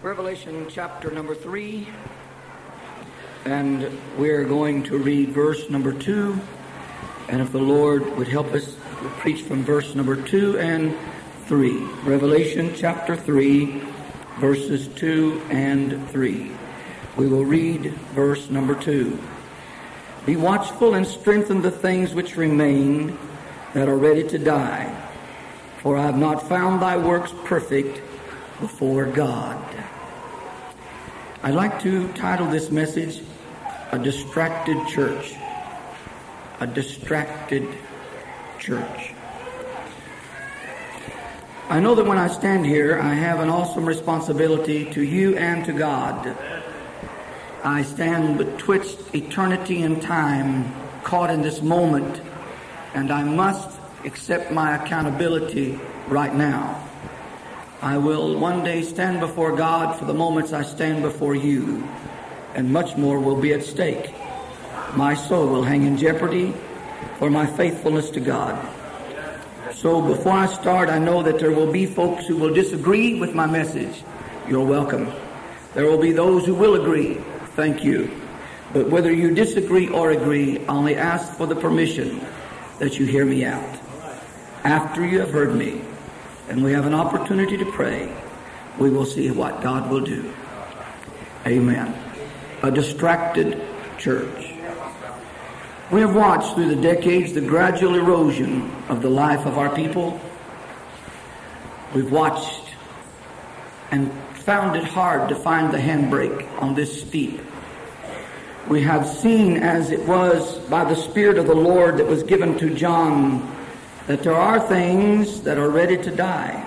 Revelation chapter number 3, and we're going to read verse number 2. And if the Lord would help us, we'll preach from verse number 2 and 3. Revelation chapter 3, verses 2 and 3. We will read verse number 2. Be watchful and strengthen the things which remain that are ready to die, for I have not found thy works perfect before God. I'd like to title this message, A Distracted Church. A Distracted Church. I know that when I stand here, I have an awesome responsibility to you and to God. I stand betwixt eternity and time, caught in this moment, and I must accept my accountability right now. I will one day stand before God for the moments I stand before you, and much more will be at stake. My soul will hang in jeopardy for my faithfulness to God. So before I start, I know that there will be folks who will disagree with my message. You're welcome. There will be those who will agree. Thank you. But whether you disagree or agree, I only ask for the permission that you hear me out. After you have heard me, and we have an opportunity to pray, we will see what God will do. Amen. A distracted church. We have watched through the decades the gradual erosion of the life of our people. We've watched and found it hard to find the handbrake on this steep. We have seen, as it was by the Spirit of the Lord that was given to John, that there are things that are ready to die.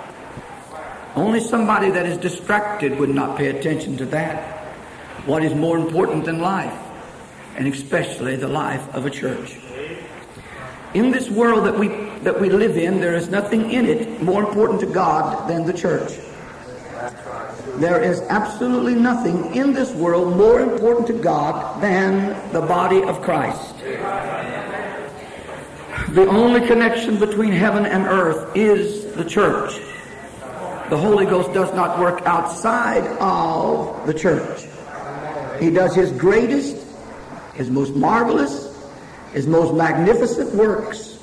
Only somebody that is distracted would not pay attention to that. What is more important than life? and especially the life of a church. In this world that we, that we live in, there is nothing in it more important to God than the church. There is absolutely nothing in this world more important to God than the body of Christ. The only connection between heaven and earth is the church. The Holy Ghost does not work outside of the church. He does his greatest his most marvelous, his most magnificent works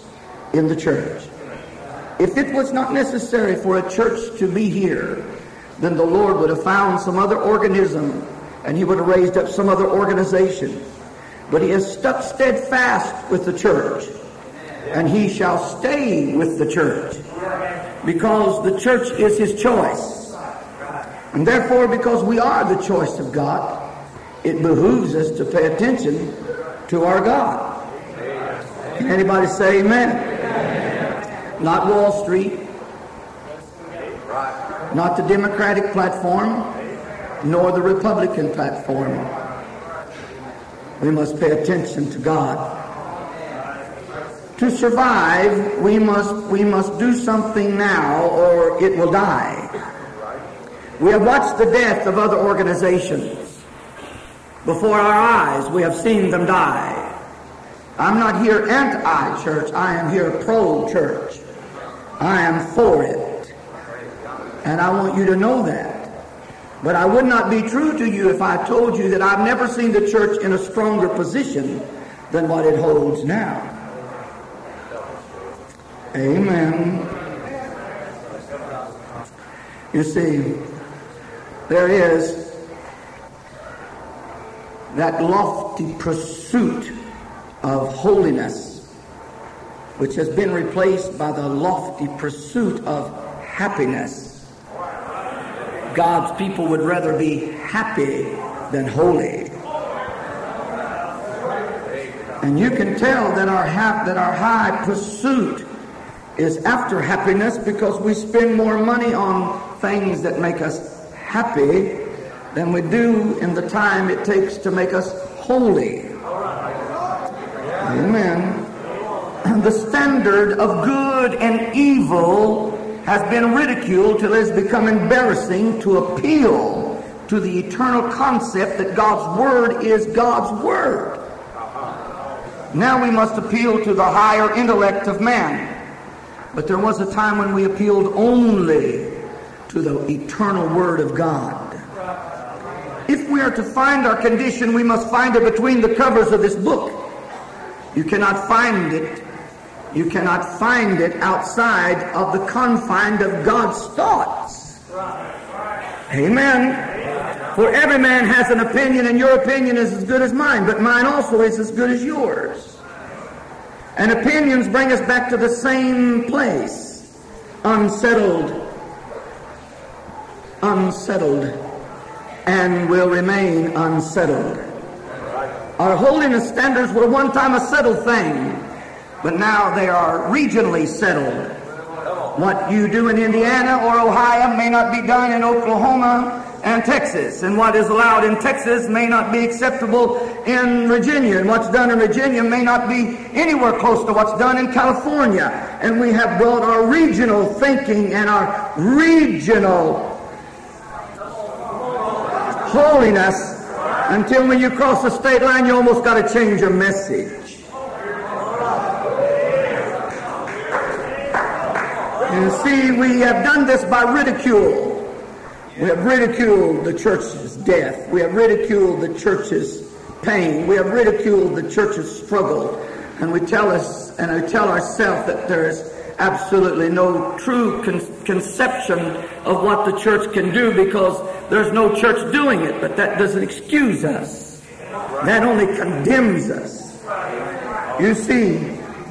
in the church. If it was not necessary for a church to be here, then the Lord would have found some other organism and he would have raised up some other organization. But he has stuck steadfast with the church and he shall stay with the church because the church is his choice. And therefore, because we are the choice of God, it behooves us to pay attention to our God. Can anybody say amen? amen? Not Wall Street, not the Democratic platform, nor the Republican platform. We must pay attention to God. To survive, we must, we must do something now or it will die. We have watched the death of other organizations. Before our eyes, we have seen them die. I'm not here anti-church. I am here pro-church. I am for it. And I want you to know that. But I would not be true to you if I told you that I've never seen the church in a stronger position than what it holds now. Amen. You see, there is that lofty pursuit of holiness, which has been replaced by the lofty pursuit of happiness. God's people would rather be happy than holy. And you can tell that our ha- that our high pursuit is after happiness because we spend more money on things that make us happy than we do in the time it takes to make us holy. Amen. And the standard of good and evil has been ridiculed till it has become embarrassing to appeal to the eternal concept that God's Word is God's Word. Now we must appeal to the higher intellect of man. But there was a time when we appealed only to the eternal Word of God. if we are to find our condition, we must find it between the covers of this book. You cannot find it. You cannot find it outside of the confine of God's thoughts. Amen. For every man has an opinion, and your opinion is as good as mine, but mine also is as good as yours. And opinions bring us back to the same place unsettled, unsettled, and will remain unsettled. Our holiness standards were one time a settled thing, but now they are regionally settled. What you do in Indiana or Ohio may not be done in Oklahoma and Texas. And what is allowed in Texas may not be acceptable in Virginia. And what's done in Virginia may not be anywhere close to what's done in California. And we have brought our regional thinking and our regional holiness until when you cross the state line, you almost got to change your message. You see, we have done this by ridicule. We have ridiculed the church's death. We have ridiculed the church's pain. We have ridiculed the church's struggle. And we tell us, and we tell ourselves that there is absolutely no true con- conception of what the church can do because there's no church doing it. But that doesn't excuse us. That only condemns us. You see,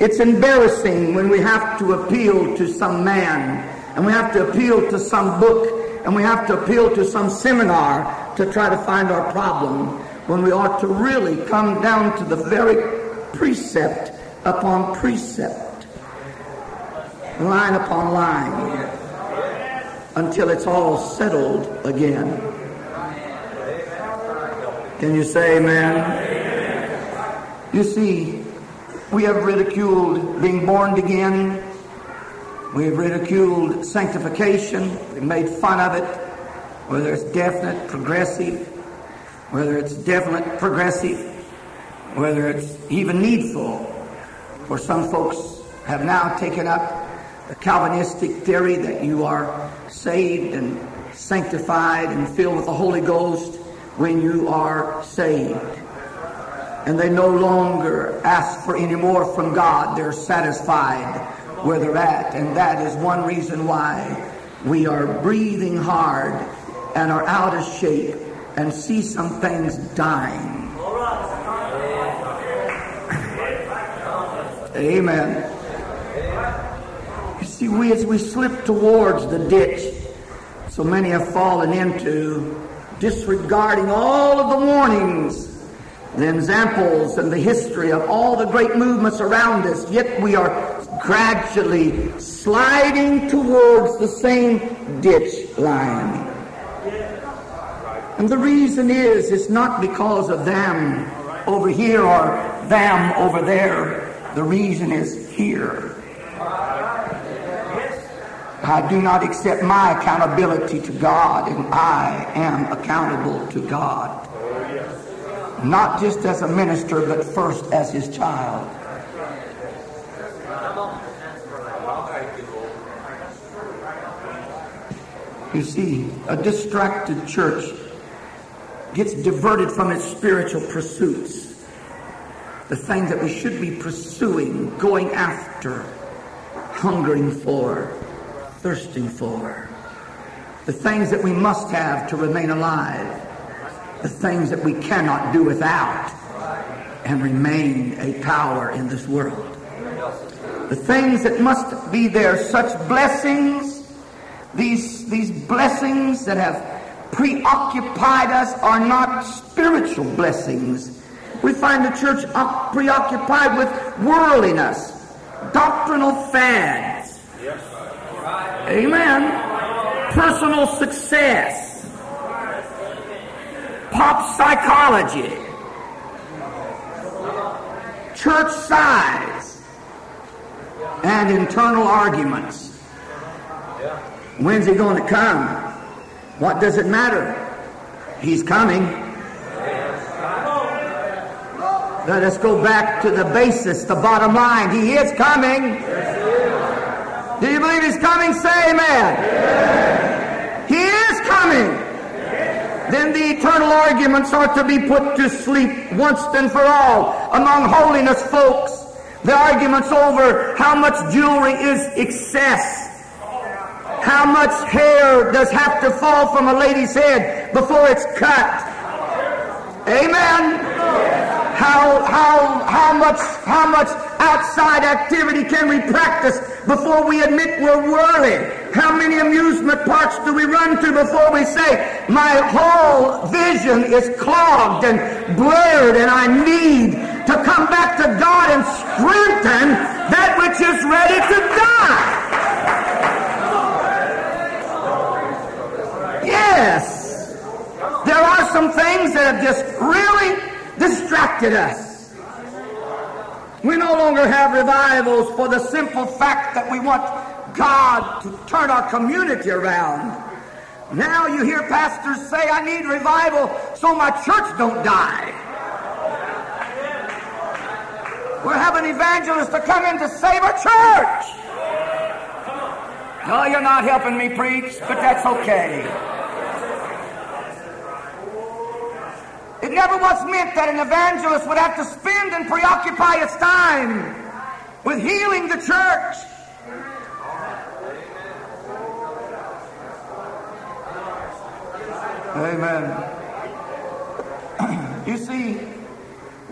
it's embarrassing when we have to appeal to some man and we have to appeal to some book and we have to appeal to some seminar to try to find our problem when we ought to really come down to the very precept upon precept, line upon line, until it's all settled again. Can you say amen? You see, we have ridiculed being born again. We have ridiculed sanctification. We've made fun of it, whether it's definite, progressive, whether it's definite, progressive, whether it's even needful. For some folks have now taken up the Calvinistic theory that you are saved and sanctified and filled with the Holy Ghost when you are saved and they no longer ask for any more from God. They're satisfied where they're at. And that is one reason why we are breathing hard and are out of shape and see some things dying. Amen. You see, we as we slip towards the ditch, so many have fallen into disregarding all of the warnings the examples and the history of all the great movements around us, yet we are gradually sliding towards the same ditch line. And the reason is, it's not because of them over here or them over there. The reason is here. I do not accept my accountability to God, and I am accountable to God not just as a minister, but first as his child. You see, a distracted church gets diverted from its spiritual pursuits. The things that we should be pursuing, going after, hungering for, thirsting for. The things that we must have to remain alive the things that we cannot do without and remain a power in this world. The things that must be there, such blessings, these, these blessings that have preoccupied us are not spiritual blessings. We find the church preoccupied with worldliness, doctrinal fads. Amen. Personal success pop psychology, church size, and internal arguments. When's he going to come? What does it matter? He's coming. Let us go back to the basis, the bottom line. He is coming. Do you believe he's coming? Say amen. He is coming. then the eternal arguments are to be put to sleep once and for all among holiness folks. The arguments over how much jewelry is excess. How much hair does have to fall from a lady's head before it's cut? Amen. How, how, how much, how much outside activity can we practice before we admit we're worried? How many amusement parks do we run to before we say, my whole vision is clogged and blurred and I need to come back to God and strengthen that which is ready to die? Yes. There are some things that have just really distracted us. We no longer have revivals for the simple fact that we want God to turn our community around. Now you hear pastors say, I need revival so my church don't die. We're an evangelist to come in to save our church. No, you're not helping me preach, but that's okay. It never was meant that an evangelist would have to spend and preoccupy his time with healing the church. Amen. You see,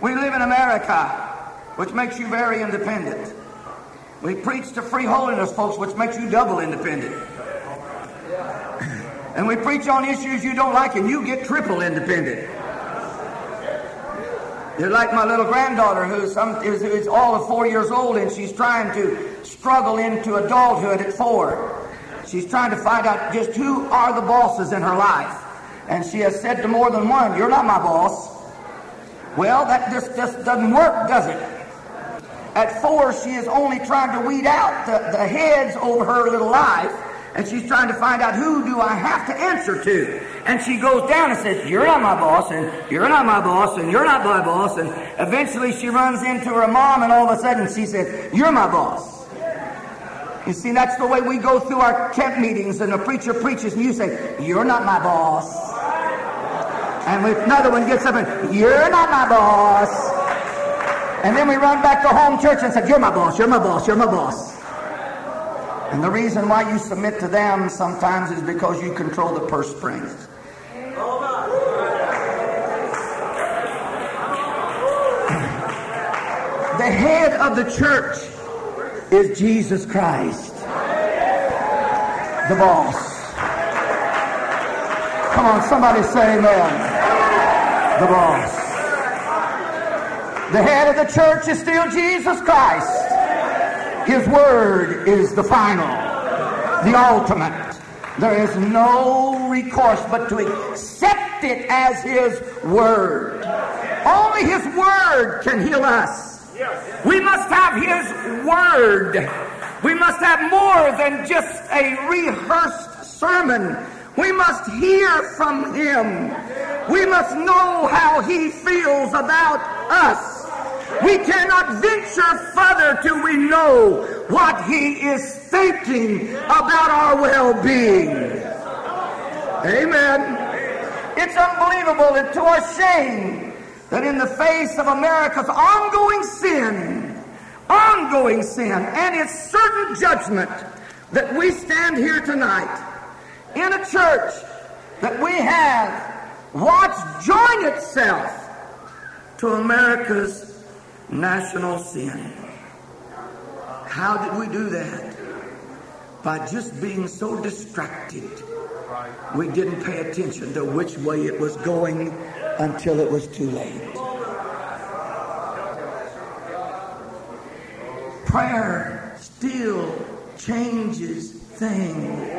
we live in America, which makes you very independent. We preach to free holiness, folks, which makes you double independent. And we preach on issues you don't like, and you get triple independent. You're like my little granddaughter who's, some, is, is all of four years old and she's trying to struggle into adulthood at four. She's trying to find out just who are the bosses in her life. And she has said to more than one, You're not my boss. Well, that just, just doesn't work, does it? At four, she is only trying to weed out the, the heads over her little life, and she's trying to find out who do I have to answer to. And she goes down and says, You're not my boss, and you're not my boss, and you're not my boss. And eventually she runs into her mom, and all of a sudden she says, You're my boss. You see, that's the way we go through our camp meetings, and the preacher preaches, and you say, You're not my boss. And another one gets up and, You're not my boss. And then we run back to home church and say, You're my boss, you're my boss, you're my boss. And the reason why you submit to them sometimes is because you control the purse strings. The head of the church is Jesus Christ, the boss. Come on, somebody say amen. The boss. The head of the church is still Jesus Christ. His word is the final, the ultimate. There is no recourse but to accept it as His word. Only His word can heal us. We must have His word. We must have more than just a rehearsed sermon. We must hear from Him. We must know how He feels about us. We cannot venture further till we know what He is thinking about our well-being. Amen. It's unbelievable and to our shame that in the face of America's ongoing sin, ongoing sin, and its certain judgment, that we stand here tonight in a church that we have watched join itself to America's national sin. How did we do that? By just being so distracted, we didn't pay attention to which way it was going until it was too late. Prayer still changes things.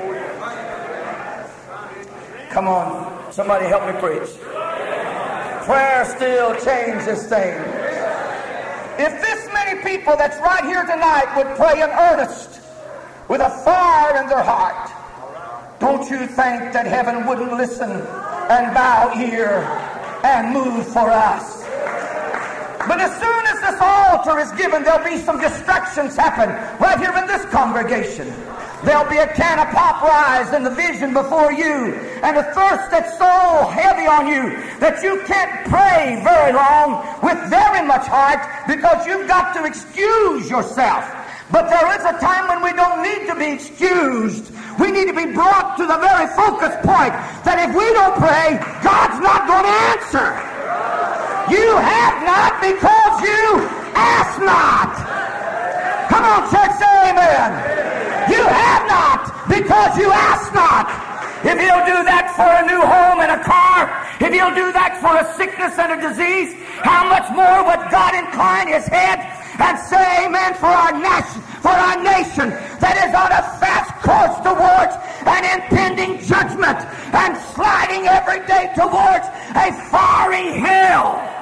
Come on, somebody help me preach. Prayer still changes things. If this many people that's right here tonight would pray in earnest with a fire in their heart, don't you think that heaven wouldn't listen and bow ear and move for us? But as soon as this altar is given, there'll be some distractions happen right here in this congregation. There'll be a can of pop rise in the vision before you, and a thirst that's so heavy on you that you can't pray very long with very much heart because you've got to excuse yourself. But there is a time when we don't need to be excused. We need to be brought to the very focus point that if we don't pray, God's not going to answer. You have not because you ask not. Come on, church, say amen. You have not because you ask not. If he'll do that for a new home and a car, if he'll do that for a sickness and a disease, how much more would God incline his head and say amen for our nation, for our nation that is on a fast course towards an impending judgment and sliding every day towards a fiery hell.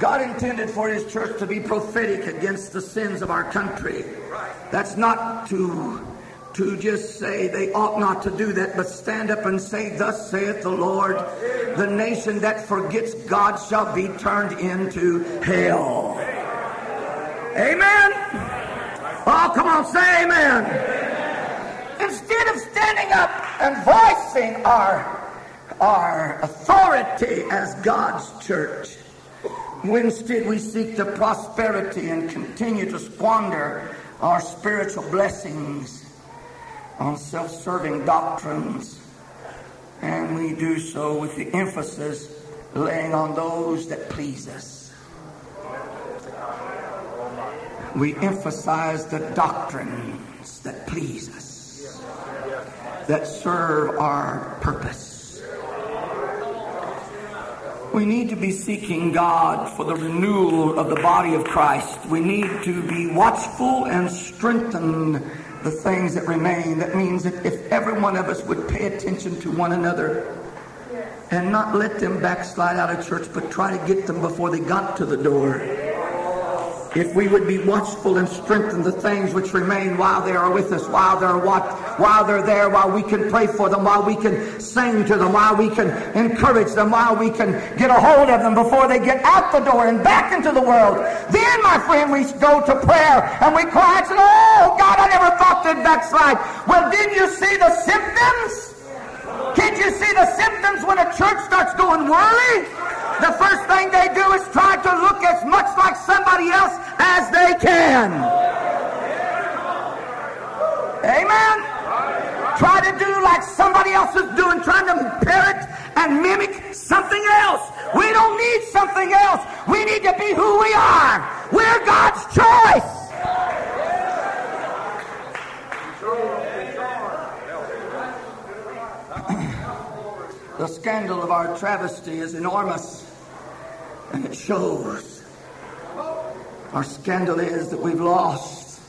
God intended for His church to be prophetic against the sins of our country. That's not to to just say they ought not to do that, but stand up and say, Thus saith the Lord, the nation that forgets God shall be turned into hell. Amen. Oh, come on, say amen. Instead of standing up and voicing our, our authority as God's church, instead we seek the prosperity and continue to squander our spiritual blessings on self serving doctrines, and we do so with the emphasis laying on those that please us. We emphasize the doctrines that please us, that serve our purpose. We need to be seeking God for the renewal of the body of Christ. We need to be watchful and strengthen the things that remain. That means that if every one of us would pay attention to one another and not let them backslide out of church, but try to get them before they got to the door if we would be watchful and strengthen the things which remain while they are with us, while they're what, while they're there, while we can pray for them, while we can sing to them, while we can encourage them, while we can get a hold of them before they get out the door and back into the world. Then, my friend, we go to prayer and we cry and say, Oh God, I never thought they'd backslide. Well, didn't you see the symptoms? Can't you see the symptoms when a church starts going worry? The first thing they do is try to look as much like somebody else as they can. Amen. Try to do like somebody else is doing, trying to parrot and mimic something else. We don't need something else. We need to be who we are. We're God's choice. the scandal of our travesty is enormous. And it shows. Our scandal is that we've lost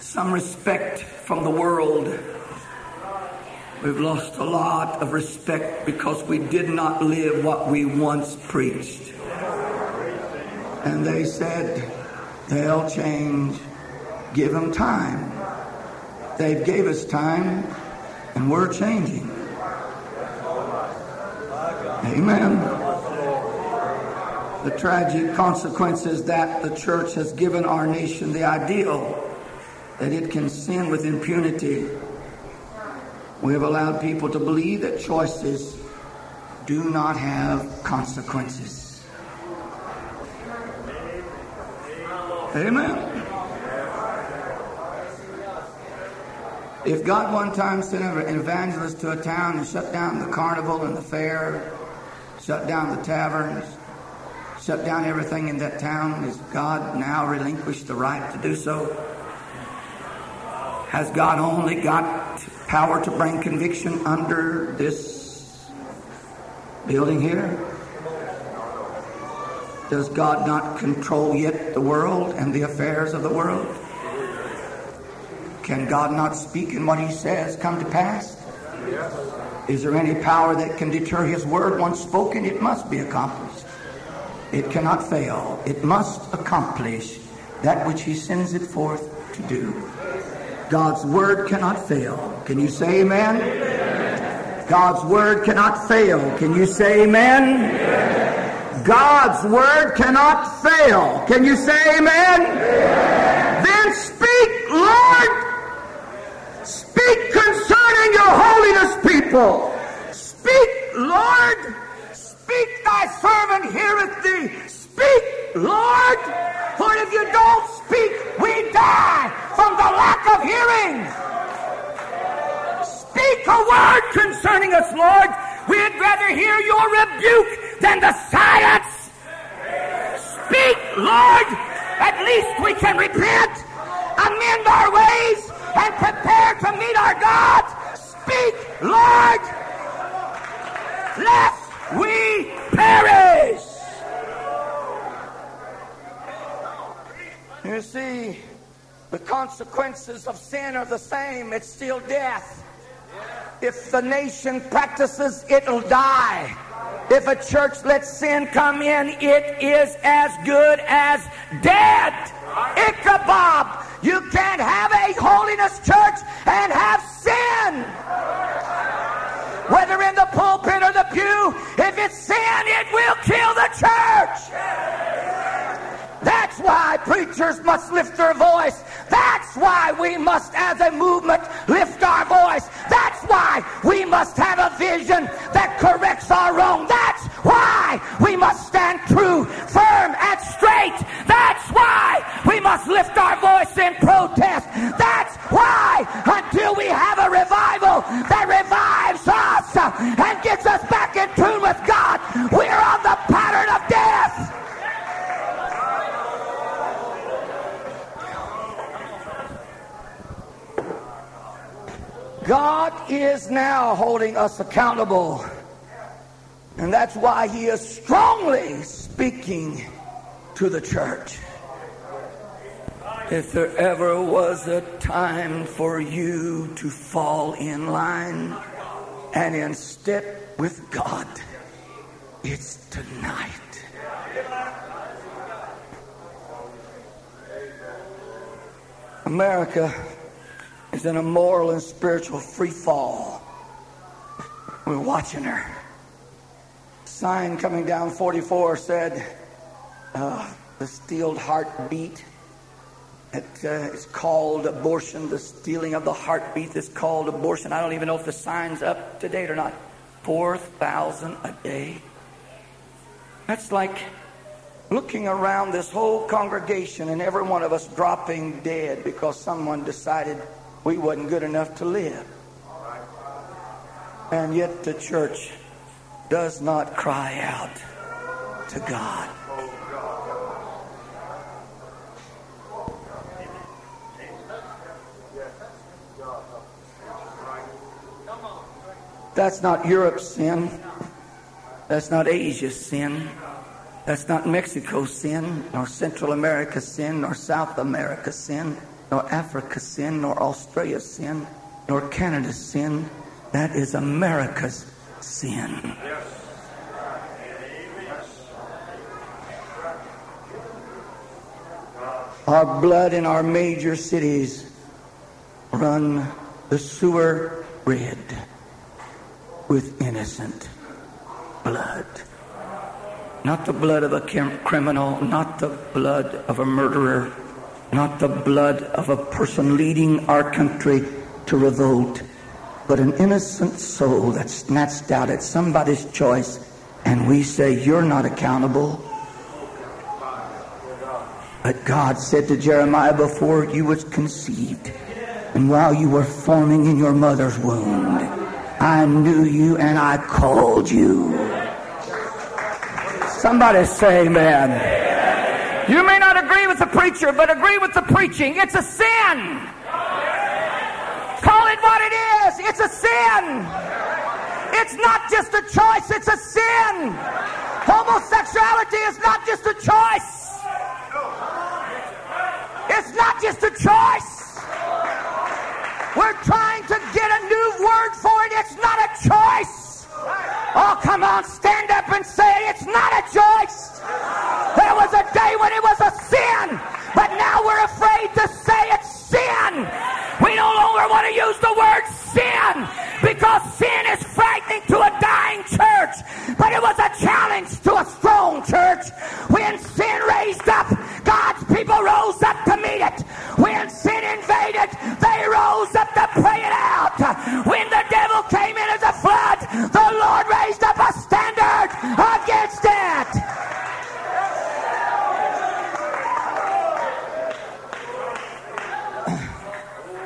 some respect from the world. We've lost a lot of respect because we did not live what we once preached. And they said, they'll change. Give them time. They've gave us time, and we're changing. Amen the tragic consequences that the church has given our nation the ideal that it can sin with impunity. We have allowed people to believe that choices do not have consequences. Amen. If God one time sent an evangelist to a town and shut down the carnival and the fair, shut down the taverns, shut down everything in that town? Has God now relinquished the right to do so? Has God only got power to bring conviction under this building here? Does God not control yet the world and the affairs of the world? Can God not speak and what He says come to pass? Is there any power that can deter His word once spoken? It must be accomplished. It cannot fail. It must accomplish that which He sends it forth to do. God's word cannot fail. Can you say amen? amen. God's word cannot fail. Can you say amen? amen? God's word cannot fail. Can you say amen? amen? Then speak, Lord. Speak concerning your holiness, people. Speak, Lord. Speak, thy servant heareth thee. Speak, Lord. For if you don't speak, we die from the lack of hearing. Speak a word concerning us, Lord. We'd rather hear your rebuke than the silence. Speak, Lord. At least we can repent, amend our ways, and prepare to meet our God. Speak, Lord, lest we perish. You see, the consequences of sin are the same. It's still death. If the nation practices, it'll die. If a church lets sin come in, it is as good as dead. Ichabod. You can't have a holiness church and have sin. Whether in the pulpit or the pew, if it's sin, it will kill the church. That's why preachers must lift their voice. That's why we must, as a movement, lift our voice. That's why we must have a vision that corrects our wrong. That's why we must stand true, firm, and straight. That's why we must lift our voice in protest. That's why, until we have a revival that revives us and gets us back in tune with God, we're on the pattern of death. God is now holding us accountable. And that's why he is strongly speaking to the church. If there ever was a time for you to fall in line and in step with God, it's tonight. America is in a moral and spiritual free fall. We're watching her. Sign coming down 44 said, uh, the steeled heartbeat. It, uh, it's called abortion. The stealing of the heartbeat is called abortion. I don't even know if the sign's up to date or not. 4,000 a day. That's like looking around this whole congregation and every one of us dropping dead because someone decided we wasn't good enough to live. And yet the church does not cry out to God. That's not Europe's sin. That's not Asia's sin. That's not Mexico's sin, nor Central America's sin, nor South America's sin nor Africa's sin, nor Australia's sin, nor Canada's sin. That is America's sin. Our blood in our major cities run the sewer red with innocent blood. Not the blood of a criminal, not the blood of a murderer, not the blood of a person leading our country to revolt, but an innocent soul that's snatched out at somebody's choice, and we say, You're not accountable. But God said to Jeremiah before you was conceived, and while you were forming in your mother's womb, I knew you and I called you. Somebody say amen. You may not agree with the preacher, but agree with the preaching. It's a sin. Call it what it is. It's a sin. It's not just a choice, it's a sin. Homosexuality is not just a choice. It's not just a choice. We're trying to get a new word for it. It's not a choice. Oh, come on, stand up and say it's not a choice. There was a day when it was a sin, but now we're afraid to say it's sin. We no longer want to use the word sin because sin is frightening to a dying church, but it was a challenge to a strong church when sin raised up God's people rose up to meet it. When sin invaded, they rose up to pray it out. When the devil came in as a flood, the Lord raised up a standard against it.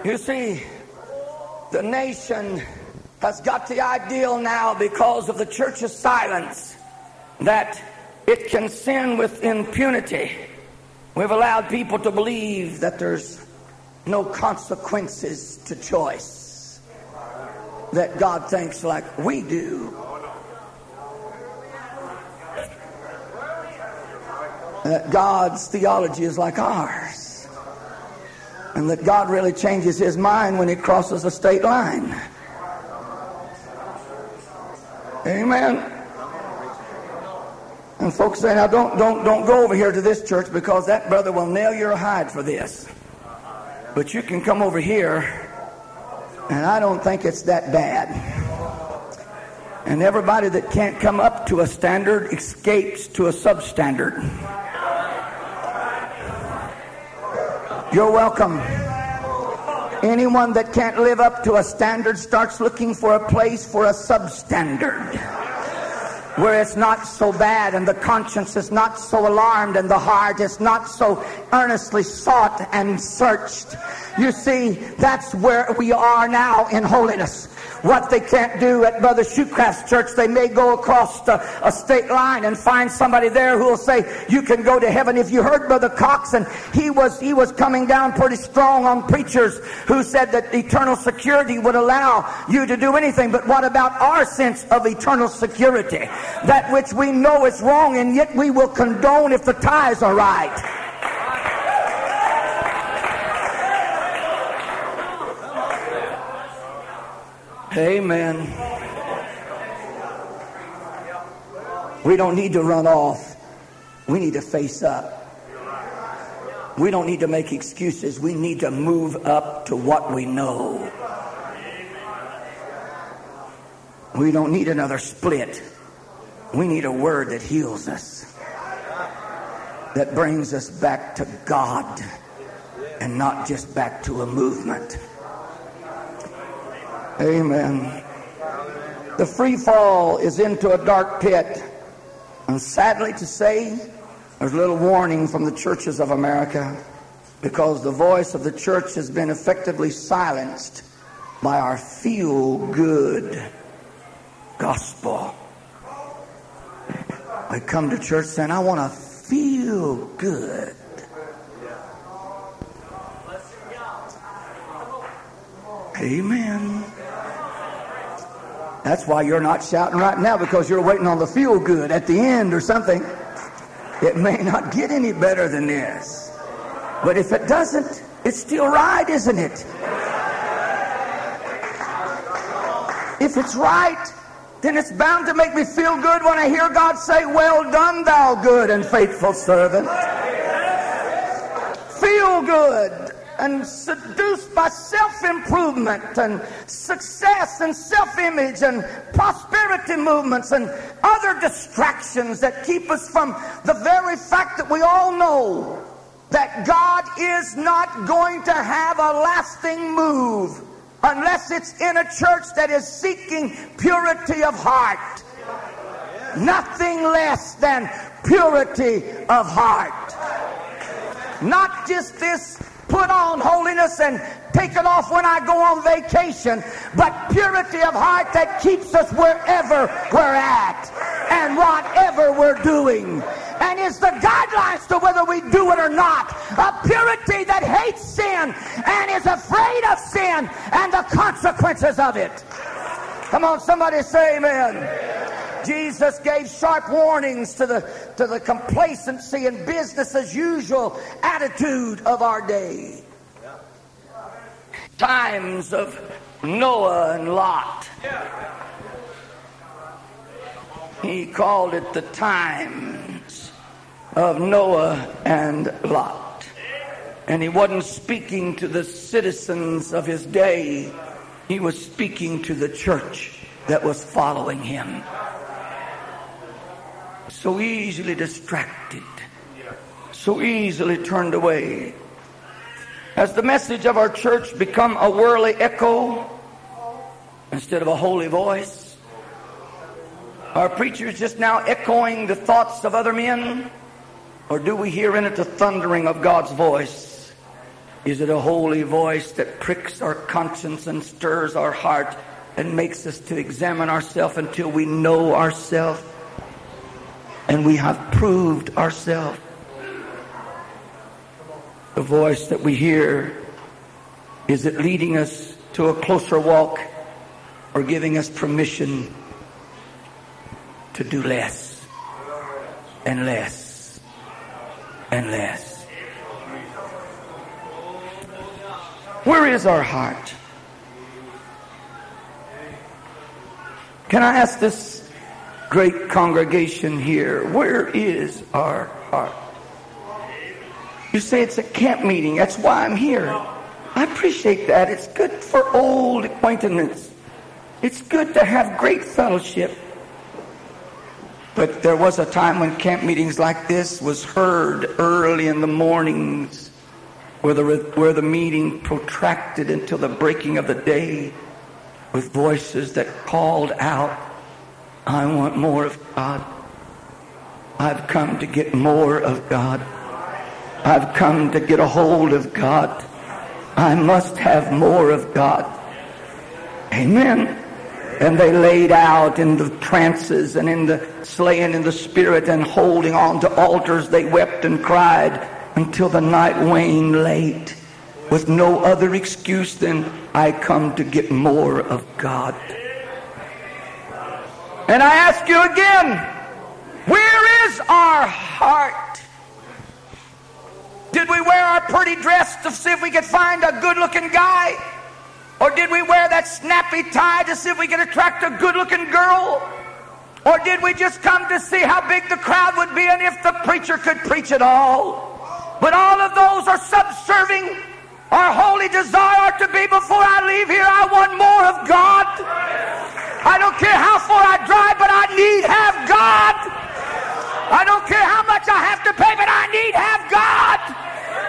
You see, the nation has got the ideal now because of the church's silence that it can sin with impunity. We've allowed people to believe that there's no consequences to choice, that God thinks like we do. That God's theology is like ours. And that God really changes his mind when he crosses a state line. Amen. And folks say, now don't, don't, don't go over here to this church because that brother will nail your hide for this. But you can come over here, and I don't think it's that bad. And everybody that can't come up to a standard escapes to a substandard. You're welcome. Anyone that can't live up to a standard starts looking for a place for a substandard where it's not so bad and the conscience is not so alarmed and the heart is not so earnestly sought and searched. You see, that's where we are now in holiness what they can't do at Brother Shoecraft's church. They may go across a state line and find somebody there who will say, you can go to heaven. If you heard Brother Coxon, he was, he was coming down pretty strong on preachers who said that eternal security would allow you to do anything. But what about our sense of eternal security? That which we know is wrong and yet we will condone if the ties are right. Amen. We don't need to run off. We need to face up. We don't need to make excuses. We need to move up to what we know. We don't need another split. We need a word that heals us, that brings us back to God and not just back to a movement. Amen. The free fall is into a dark pit. And sadly to say, there's little warning from the churches of America because the voice of the church has been effectively silenced by our feel good gospel. We come to church saying, I want to feel good. Amen. That's why you're not shouting right now because you're waiting on the feel good at the end or something. It may not get any better than this. But if it doesn't, it's still right, isn't it? If it's right, then it's bound to make me feel good when I hear God say, Well done, thou good and faithful servant. Feel good and seduced by self improvement and success and self image and prosperity movements and other distractions that keep us from the very fact that we all know that God is not going to have a lasting move unless it's in a church that is seeking purity of heart. Nothing less than purity of heart. Not just this put on holiness and take it off when I go on vacation, but purity of heart that keeps us wherever we're at and whatever we're doing. And is the guidelines to whether we do it or not. A purity that hates sin and is afraid of sin and the consequences of it. Come on, somebody say amen. Jesus gave sharp warnings to the, to the complacency and business as usual attitude of our day. Times of Noah and Lot. He called it the times of Noah and Lot. And he wasn't speaking to the citizens of his day, he was speaking to the church that was following him so easily distracted, so easily turned away. Has the message of our church become a worldly echo instead of a holy voice? Are preachers just now echoing the thoughts of other men? Or do we hear in it the thundering of God's voice? Is it a holy voice that pricks our conscience and stirs our heart and makes us to examine ourselves until we know ourselves and we have proved ourselves? The voice that we hear, is it leading us to a closer walk or giving us permission to do less and less and less? Where is our heart? Can I ask this great congregation here, where is our heart? You say it's a camp meeting. That's why I'm here. I appreciate that. It's good for old acquaintance. It's good to have great fellowship. But there was a time when camp meetings like this was heard early in the mornings where the, where the meeting protracted until the breaking of the day with voices that called out, I want more of God. I've come to get more of God. I've come to get a hold of God. I must have more of God. Amen. And they laid out in the trances and in the slaying in the spirit and holding on to altars. They wept and cried until the night waned late with no other excuse than I come to get more of God. And I ask you again, where is our heart? Did we wear our pretty dress to see if we could find a good looking guy? Or did we wear that snappy tie to see if we could attract a good looking girl? Or did we just come to see how big the crowd would be and if the preacher could preach at all? But all of those are subserving. Our holy desire to be before I leave here, I want more of God. I don't care how far I drive, but I need have God. I don't care how much I have to pay, but I need have God.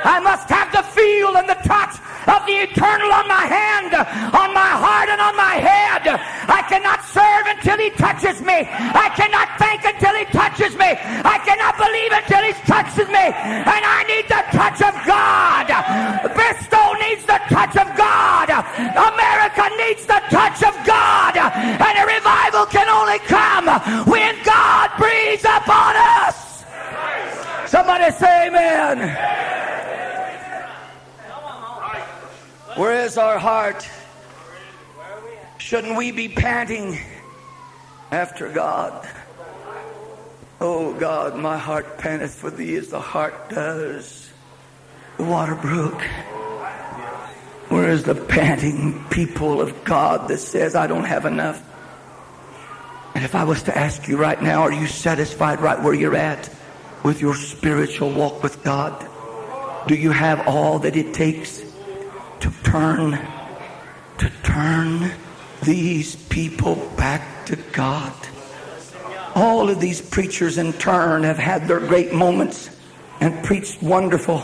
I must have the feel and the touch of the eternal on my hand, on my heart, and on my head. I cannot serve until He touches me. I cannot think until He touches me. I cannot believe until He touches me. And I need the touch of God. Bristol needs the touch of God. America needs the touch of God. And a revival can only come when God breathes upon us. Somebody say amen. Where is our heart? Shouldn't we be panting after God? Oh God, my heart panteth for thee as the hart does the water brook. Where is the panting people of God that says, I don't have enough? And if I was to ask you right now, are you satisfied right where you're at with your spiritual walk with God? Do you have all that it takes? To turn, to turn these people back to God. All of these preachers in turn have had their great moments and preached wonderful.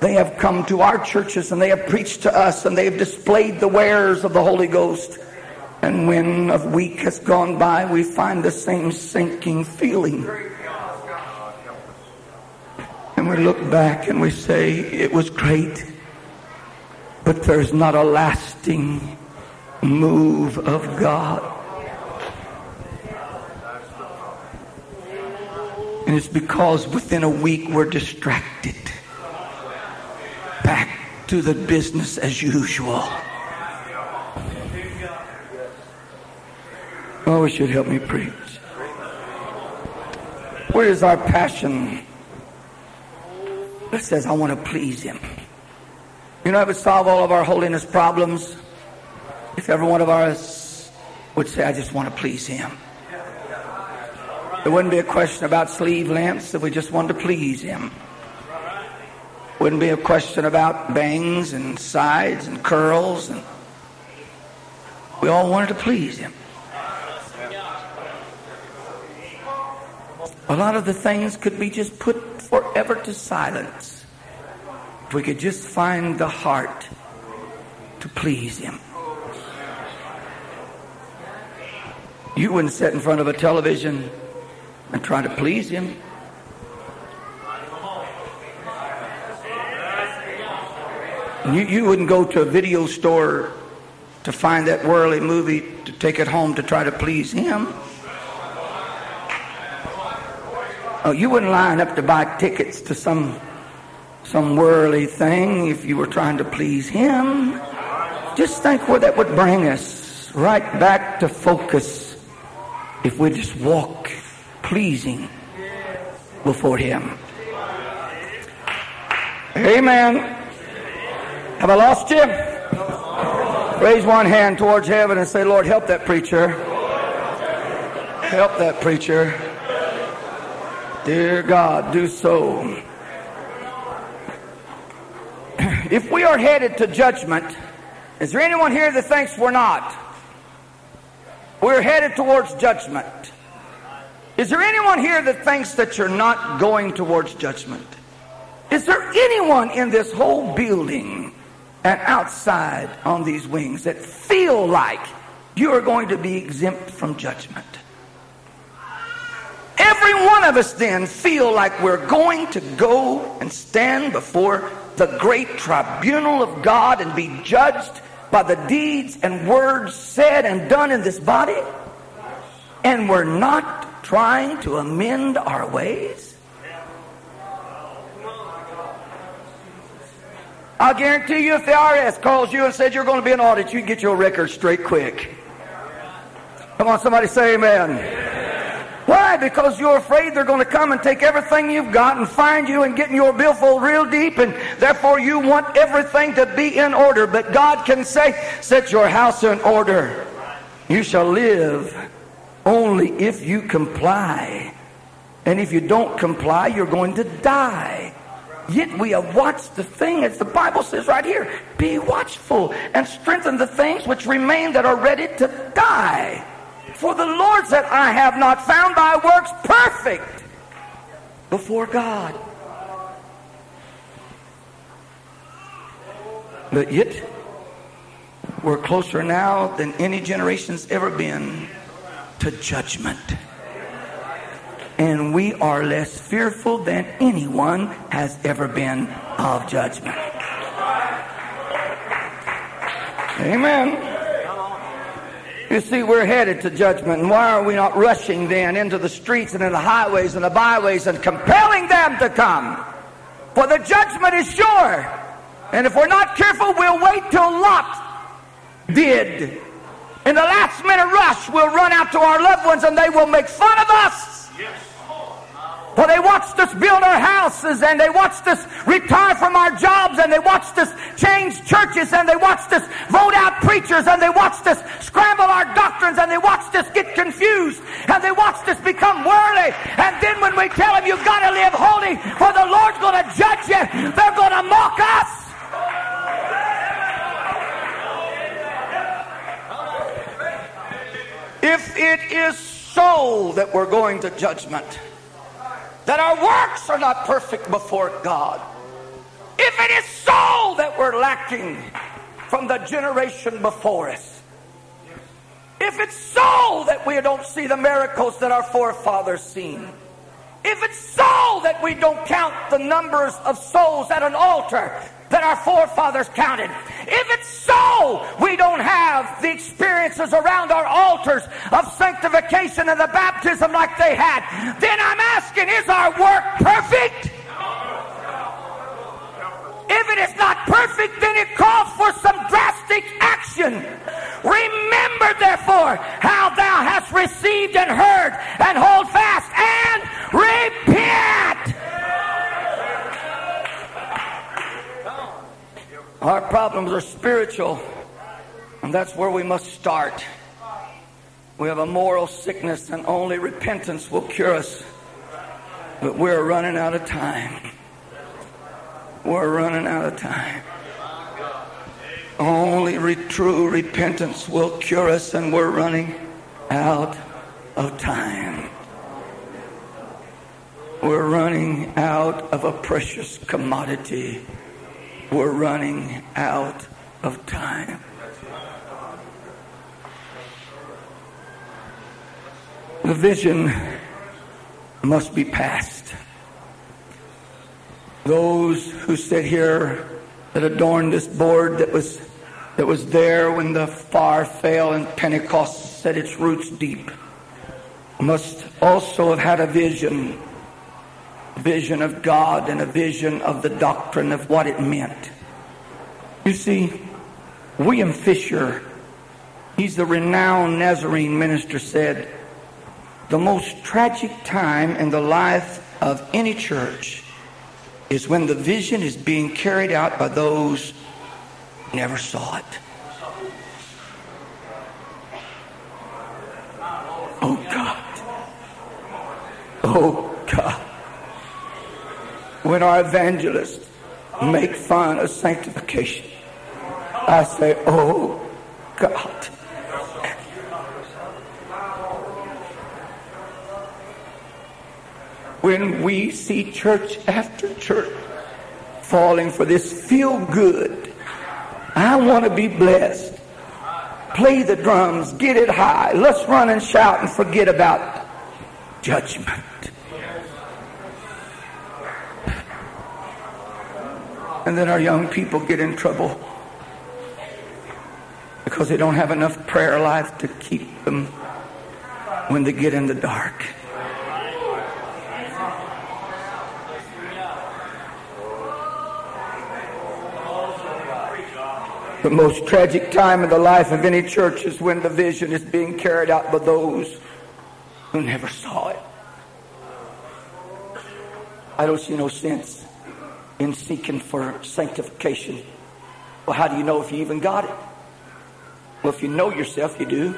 They have come to our churches and they have preached to us and they have displayed the wares of the Holy Ghost. And when a week has gone by, we find the same sinking feeling. And we look back and we say, it was great but there's not a lasting move of God. And it's because within a week we're distracted. Back to the business as usual. Oh, it should help me preach. Where is our passion that says, I want to please Him? You know, it would solve all of our holiness problems if every one of us would say, I just want to please Him. There wouldn't be a question about sleeve lengths if we just wanted to please Him. Wouldn't be a question about bangs and sides and curls and we all wanted to please Him. A lot of the things could be just put forever to silence. If we could just find the heart to please Him. You wouldn't sit in front of a television and try to please Him. You, you wouldn't go to a video store to find that worldly movie to take it home to try to please him. Oh, you wouldn't line up to buy tickets to some some worldly thing if you were trying to please him. Just think where that would bring us right back to focus if we just walk pleasing before him. Amen. Have I lost you? Raise one hand towards heaven and say, Lord, help that preacher. Help that preacher. Dear God, do so. If we are headed to judgment, is there anyone here that thinks we're not? We're headed towards judgment. Is there anyone here that thinks that you're not going towards judgment? Is there anyone in this whole building and outside on these wings that feel like you are going to be exempt from judgment? Every one of us then feel like we're going to go and stand before the great tribunal of God and be judged by the deeds and words said and done in this body. And we're not trying to amend our ways. I'll guarantee you if the IRS calls you and says you're going to be an audit, you can get your record straight quick. Come on, somebody say amen. Why? Because you're afraid they're going to come and take everything you've got and find you and get in your billfold real deep, and therefore you want everything to be in order. But God can say, Set your house in order. You shall live only if you comply. And if you don't comply, you're going to die. Yet we have watched the thing, as the Bible says right here be watchful and strengthen the things which remain that are ready to die. For the Lord said, I have not found thy works perfect before God. But yet, we're closer now than any generation's ever been to judgment. And we are less fearful than anyone has ever been of judgment. Amen. You see, we're headed to judgment. And why are we not rushing then into the streets and in the highways and the byways and compelling them to come? For the judgment is sure. And if we're not careful, we'll wait till Lot did. In the last minute rush, we'll run out to our loved ones and they will make fun of us. Yes. For they watched us build our houses and they watched us retire from our jobs and they watched us change churches and they watched us vote out preachers and they watched us scramble our doctrines and they watched us get confused and they watched us become worldly. And then when we tell them you've got to live holy for the Lord's going to judge you, they're going to mock us. If it is so that we're going to judgment, that our works are not perfect before God. If it is so that we're lacking from the generation before us, if it's so that we don't see the miracles that our forefathers seen, if it's so that we don't count the numbers of souls at an altar that our forefathers counted. If it's so, we don't have the experiences around our altars of sanctification and the baptism like they had. Then I'm asking, is our work perfect? If it is not perfect, then it calls for some drastic action. Remember, therefore, how thou hast received and heard, and hold fast and repent. Our problems are spiritual, and that's where we must start. We have a moral sickness, and only repentance will cure us. But we're running out of time. We're running out of time. Only re- true repentance will cure us, and we're running out of time. We're running out of a precious commodity we're running out of time. The vision must be passed. Those who sit here that adorned this board that was that was there when the fire fell and Pentecost set its roots deep must also have had a vision vision of God and a vision of the doctrine of what it meant. You see, William Fisher, he's the renowned Nazarene minister, said, The most tragic time in the life of any church is when the vision is being carried out by those who never saw it. Oh God. Oh. When our evangelists make fun of sanctification, I say, Oh God. When we see church after church falling for this feel good, I want to be blessed. Play the drums, get it high. Let's run and shout and forget about judgment. And then our young people get in trouble because they don't have enough prayer life to keep them when they get in the dark. The most tragic time in the life of any church is when the vision is being carried out by those who never saw it. I don't see no sense in seeking for sanctification. Well, how do you know if you even got it? Well, if you know yourself, you do.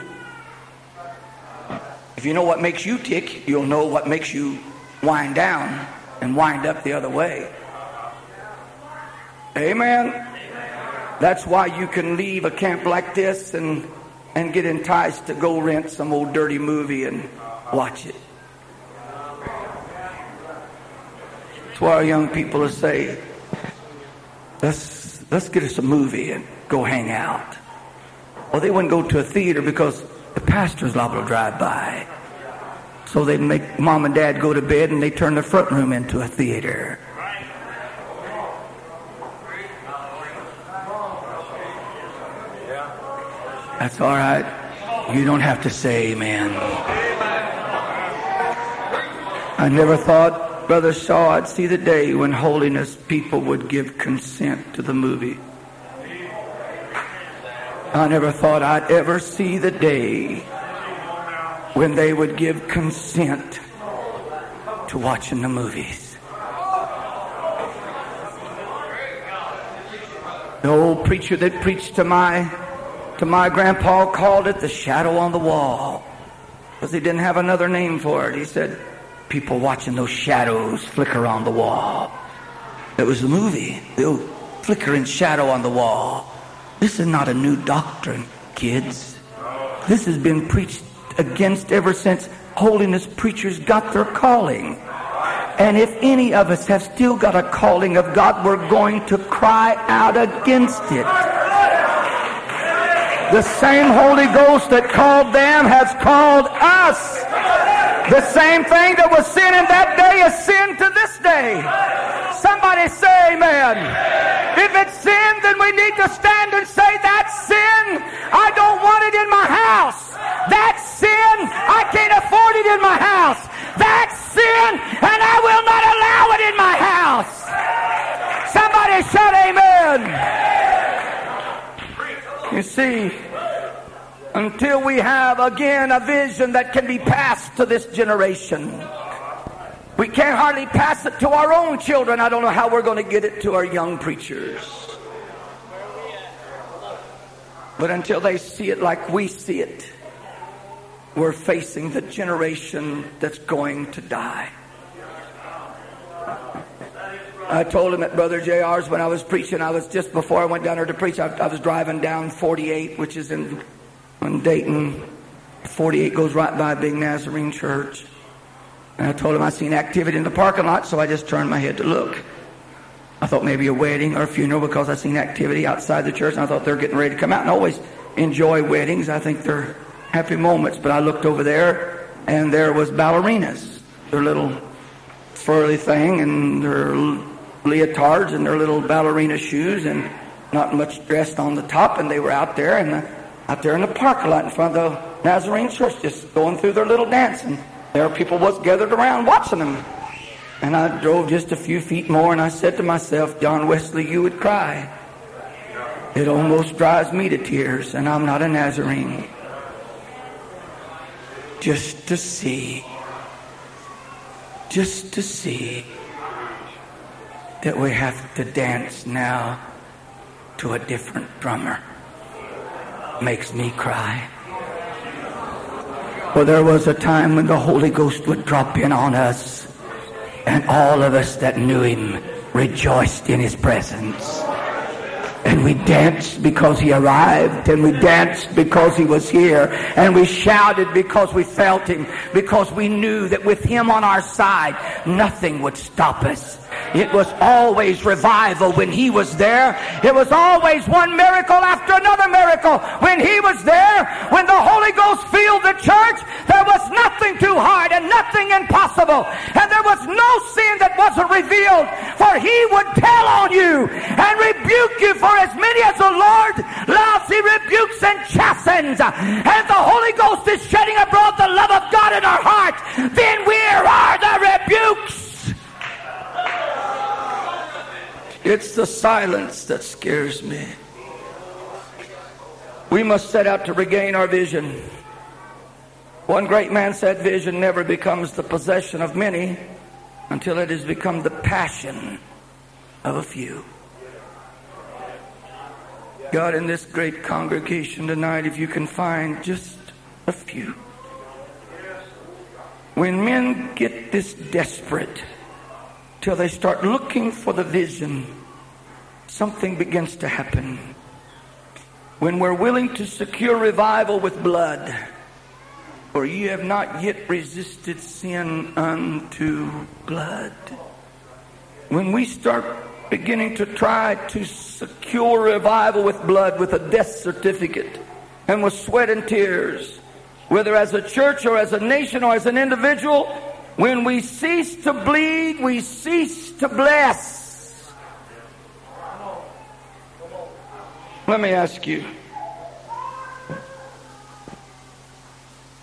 If you know what makes you tick, you'll know what makes you wind down and wind up the other way. Amen. That's why you can leave a camp like this and, and get enticed to go rent some old dirty movie and watch it. Why our young people to say, let's, let's get us a movie and go hang out. Well, they wouldn't go to a theater because the pastor's liable to drive by. So they'd make mom and dad go to bed and they turn the front room into a theater. That's all right. You don't have to say amen. I never thought, Brother Shaw, I'd see the day when holiness people would give consent to the movie. I never thought I'd ever see the day when they would give consent to watching the movies. The old preacher that preached to my to my grandpa called it the shadow on the wall because he didn't have another name for it. He said, people watching those shadows flicker on the wall. It was the movie, the flickering shadow on the wall. This is not a new doctrine, kids. This has been preached against ever since holiness preachers got their calling. And if any of us have still got a calling of God, we're going to cry out against it. The same Holy Ghost that called them has called us. The same thing that was sin in that day is sin to this day. Somebody say amen. If it's sin, then we need to stand and say, that's sin. I don't want it in my house. That's sin. I can't afford it in my house. That's sin, and I will not allow it in my house. Somebody shout amen. You see, until we have again a vision that can be passed to this generation, we can't hardly pass it to our own children. I don't know how we're going to get it to our young preachers. But until they see it like we see it, we're facing the generation that's going to die. I told him at Brother JR's when I was preaching, I was just before I went down there to preach, I, I was driving down 48, which is in, in Dayton. 48 goes right by a big Nazarene church. And I told him I seen activity in the parking lot, so I just turned my head to look. I thought maybe a wedding or a funeral because I seen activity outside the church, and I thought they're getting ready to come out. And I always enjoy weddings. I think they're happy moments. But I looked over there, and there was ballerinas. Their little furry thing, and their leotards and their little ballerina shoes and not much dressed on the top, and they were out there in the out there in the parking lot in front of the Nazarene church, just going through their little dance, and there people was gathered around watching them. And I drove just a few feet more, and I said to myself, John Wesley, you would cry. It almost drives me to tears, and I'm not a Nazarene. Just to see, just to see that we have to dance now to a different drummer makes me cry. For there was a time when the Holy Ghost would drop in on us, and all of us that knew Him rejoiced in His presence. And we danced because he arrived, and we danced because he was here, and we shouted because we felt him, because we knew that with him on our side, nothing would stop us. It was always revival when he was there. It was always one miracle after another miracle when he was there. When the Holy Ghost filled the church, there was nothing too hard and nothing impossible. And there was no sin that wasn't revealed. For he would tell on you and rebuke you for as many as the Lord loves. He rebukes and chastens. And the Holy Ghost is shedding abroad the love of God in our hearts. Then where are the rebukes? It's the silence that scares me. We must set out to regain our vision. One great man said vision never becomes the possession of many until it has become the passion of a few. God, in this great congregation tonight, if you can find just a few. When men get this desperate, till they start looking for the vision, something begins to happen. When we're willing to secure revival with blood, for ye have not yet resisted sin unto blood. When we start beginning to try to secure revival with blood, with a death certificate, and with sweat and tears, whether as a church or as a nation or as an individual, when we cease to bleed, we cease to bless. Let me ask you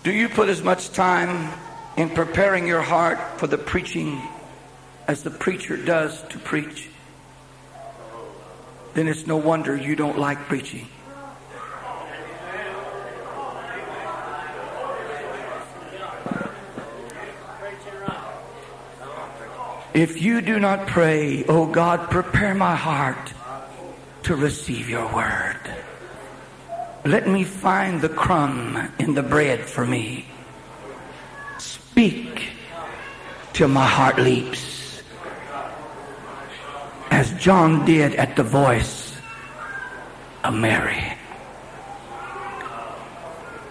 Do you put as much time in preparing your heart for the preaching as the preacher does to preach? Then it's no wonder you don't like preaching. If you do not pray, oh God, prepare my heart to receive your word. Let me find the crumb in the bread for me. Speak till my heart leaps. As John did at the voice of Mary.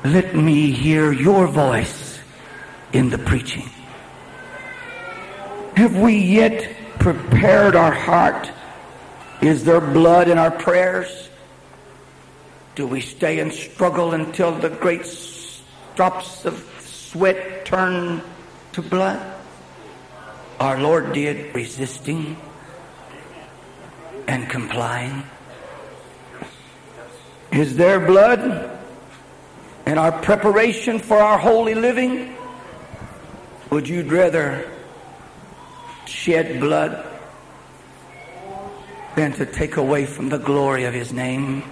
Let me hear your voice in the preaching. Have we yet prepared our heart? Is there blood in our prayers? Do we stay and struggle until the great drops of sweat turn to blood? Our Lord did resisting and complying. Is there blood in our preparation for our holy living? Would you rather shed blood than to take away from the glory of his name.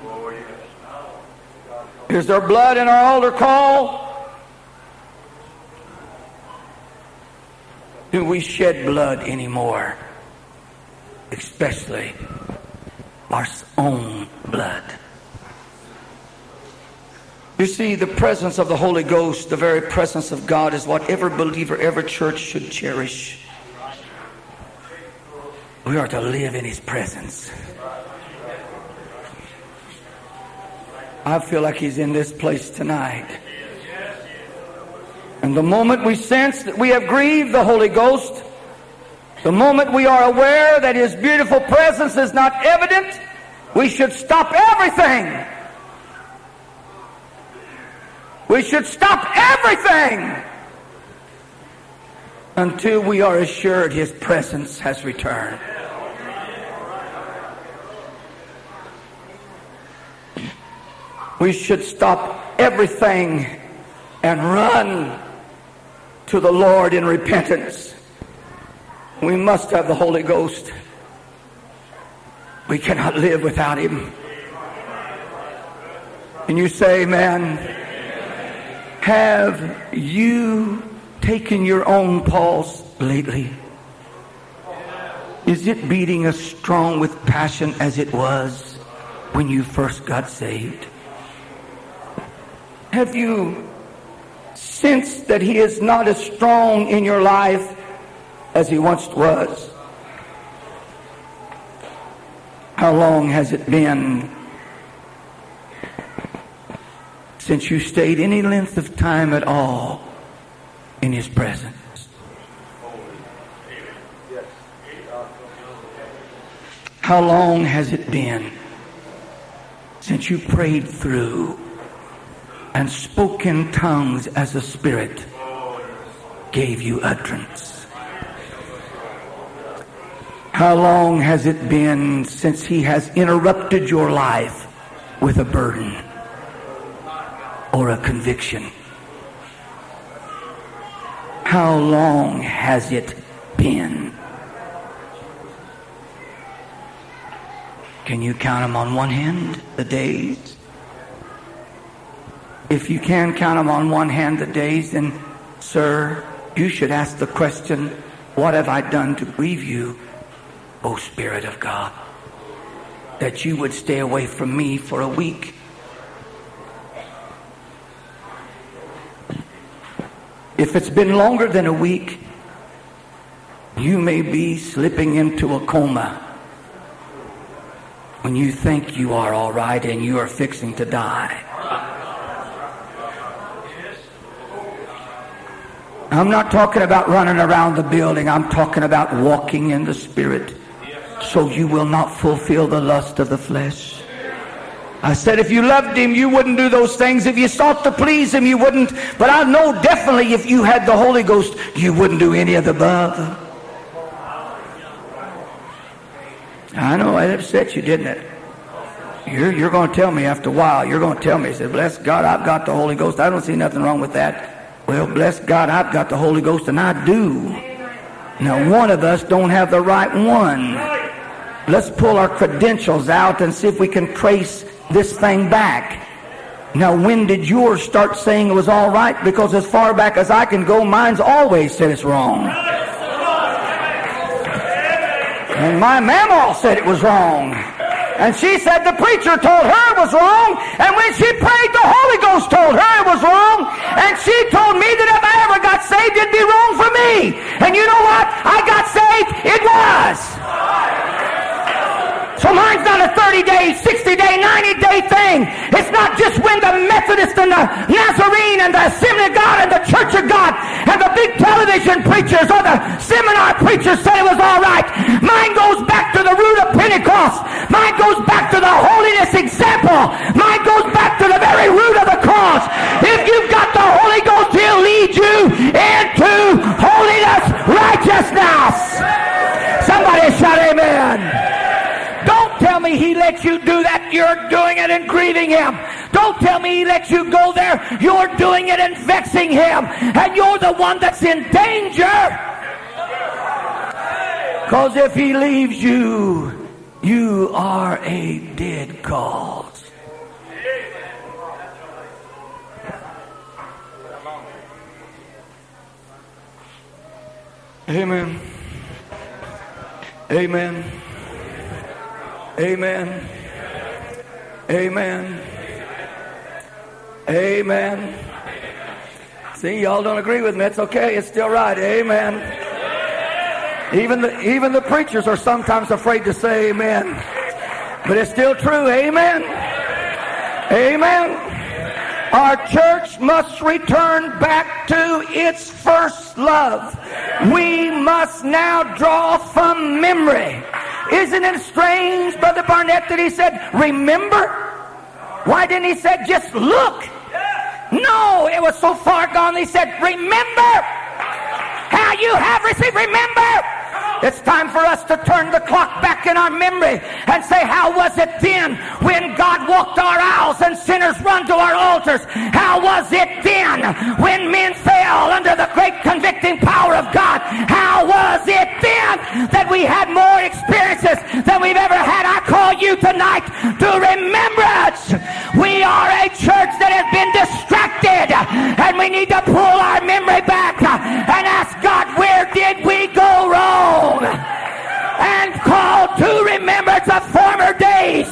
Is there blood in our altar call? Do we shed blood anymore? Especially our own blood. You see, the presence of the Holy Ghost, the very presence of God, is what every believer, every church should cherish. We are to live in His presence. I feel like He's in this place tonight. And the moment we sense that we have grieved the Holy Ghost, the moment we are aware that His beautiful presence is not evident, we should stop everything. We should stop everything until we are assured His presence has returned. We should stop everything and run to the Lord in repentance. We must have the Holy Ghost. We cannot live without Him. And you say, man, have you taken your own pulse lately? Is it beating as strong with passion as it was when you first got saved? Have you sensed that He is not as strong in your life as He once was? How long has it been since you stayed any length of time at all in His presence? How long has it been since you prayed through and spoke in tongues as the Spirit gave you utterance? How long has it been since He has interrupted your life with a burden or a conviction? How long has it been? Can you count them on one hand, the days? If you can count them on one hand, the days, then, sir, you should ask the question, what have I done to grieve you, O Spirit of God? That you would stay away from me for a week. If it's been longer than a week, you may be slipping into a coma when you think you are all right and you are fixing to die. I'm not talking about running around the building. I'm talking about walking in the Spirit so you will not fulfill the lust of the flesh. I said if you loved him, you wouldn't do those things. If you sought to please him, you wouldn't. But I know definitely if you had the Holy Ghost, you wouldn't do any of the above. I know it upset you, didn't it? You're, you're going to tell me after a while, you're going to tell me, said, bless God, I've got the Holy Ghost. I don't see nothing wrong with that. Well, bless God, I've got the Holy Ghost, and I do. Now, one of us don't have the right one. Let's pull our credentials out and see if we can trace this thing back. Now, when did yours start saying it was all right? Because as far back as I can go, mine's always said it's wrong. And my mama said it was wrong. And she said the preacher told her it was wrong. And when she prayed, the Holy Ghost told her it was wrong. And she told me that if I ever got saved, it'd be wrong for me. And you know what? I got saved. It was. So mine's not a 30 day, 60 day, 90 day thing. It's not just when the Methodist and the Nazarene and the Assembly of God and the Church of God and the big television preachers or the seminar preachers say it was all right. Mine goes Pentecost. Mine goes back to the holiness example. Mine goes back to the very root of the cross. If you've got the Holy Ghost, He'll lead you into holiness, righteousness. Somebody shout amen Don't tell me he lets you do that. You're doing it and grieving him. Don't tell me he lets you go there. You're doing it and vexing him. And you're the one that's in danger. Because if he leaves you, you are a dead cause. Amen. Amen. Amen. Amen. Amen. See, y'all don't agree with me. It's okay. It's still right. Amen. Even the, even the preachers are sometimes afraid to say amen. But it's still true. Amen. Amen. Our church must return back to its first love. We must now draw from memory isn't it strange, Brother Barnett, that he said, remember? Why didn't he say, just look? No, it was so far gone, he said, remember how you have received. Remember It's time for us to turn the clock back in our memory and say, how was it then when God walked our aisles and sinners run to our altars? How was it then when men fell under the great convicting power of God? How was it then that we had more experiences than we've ever had? I call you tonight to remembrance. We are a church that has been distracted and we need to pull our memory back days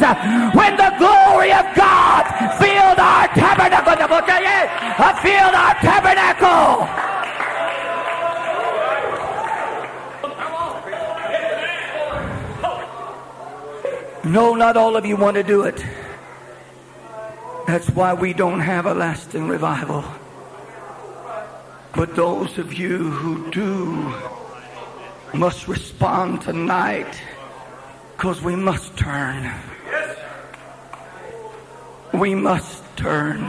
when the glory of God filled our tabernacle. Uh, filled our tabernacle. No, not all of you want to do it. That's why we don't have a lasting revival. But those of you who do must respond tonight because we must turn. We must turn.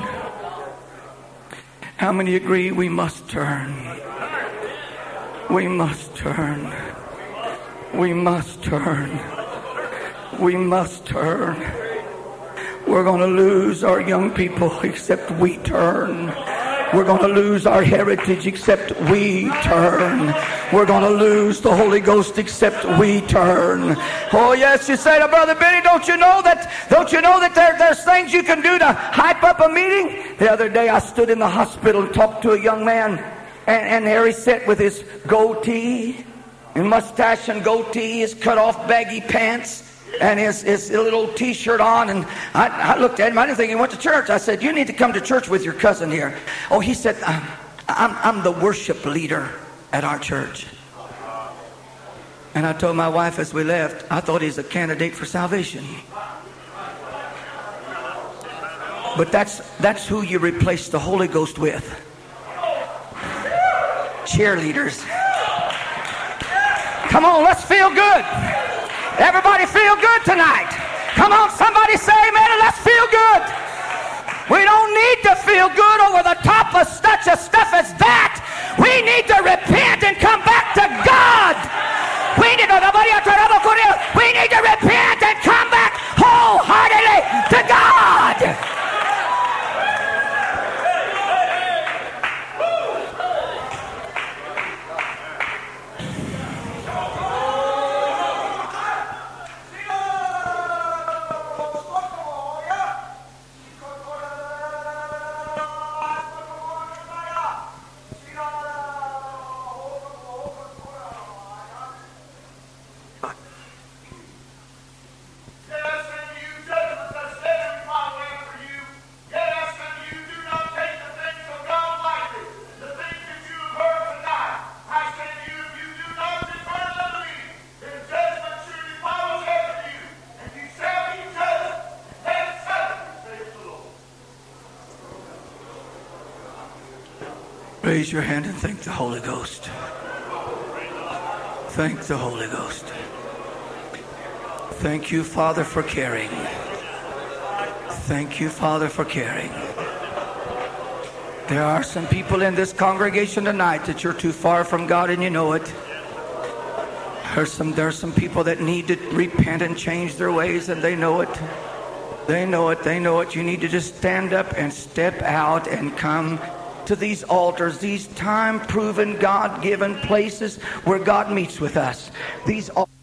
How many agree we must turn? We must turn. We must turn. We must turn. We're going to lose our young people except we turn. We're going to lose our heritage except we turn. We're going to lose the Holy Ghost except we turn. Oh yes, you say to Brother Benny, don't you know that, don't you know that there, there's things you can do to hype up a meeting? The other day I stood in the hospital and talked to a young man and, and there he sat with his goatee and mustache and goatee, his cut off baggy pants and his, his little t-shirt on and I, I, looked at him. I didn't think he went to church. I said you need to come to church with your cousin here. Oh he said I'm, I'm, I'm the worship leader at our church. And I told my wife as we left I thought he's a candidate for salvation. But that's that's who you replace the Holy Ghost with. Cheerleaders. Come on let's feel good Everybody feel good tonight. Come on, somebody say amen and let's feel good. We don't need to feel good over the top of such a stuff as that. We need to repent and come back to God. We need to, repent and come back wholeheartedly Ghost. Thank the Holy Ghost. Thank you, Father, for caring. Thank you, Father, for caring. There are some people in this congregation tonight that you're too far from God and you know it. There's some, some people that need to repent and change their ways and they know it. They know it. They know it. You need to just stand up and step out and come to these altars, these time proven, God given places where God meets with us. These altars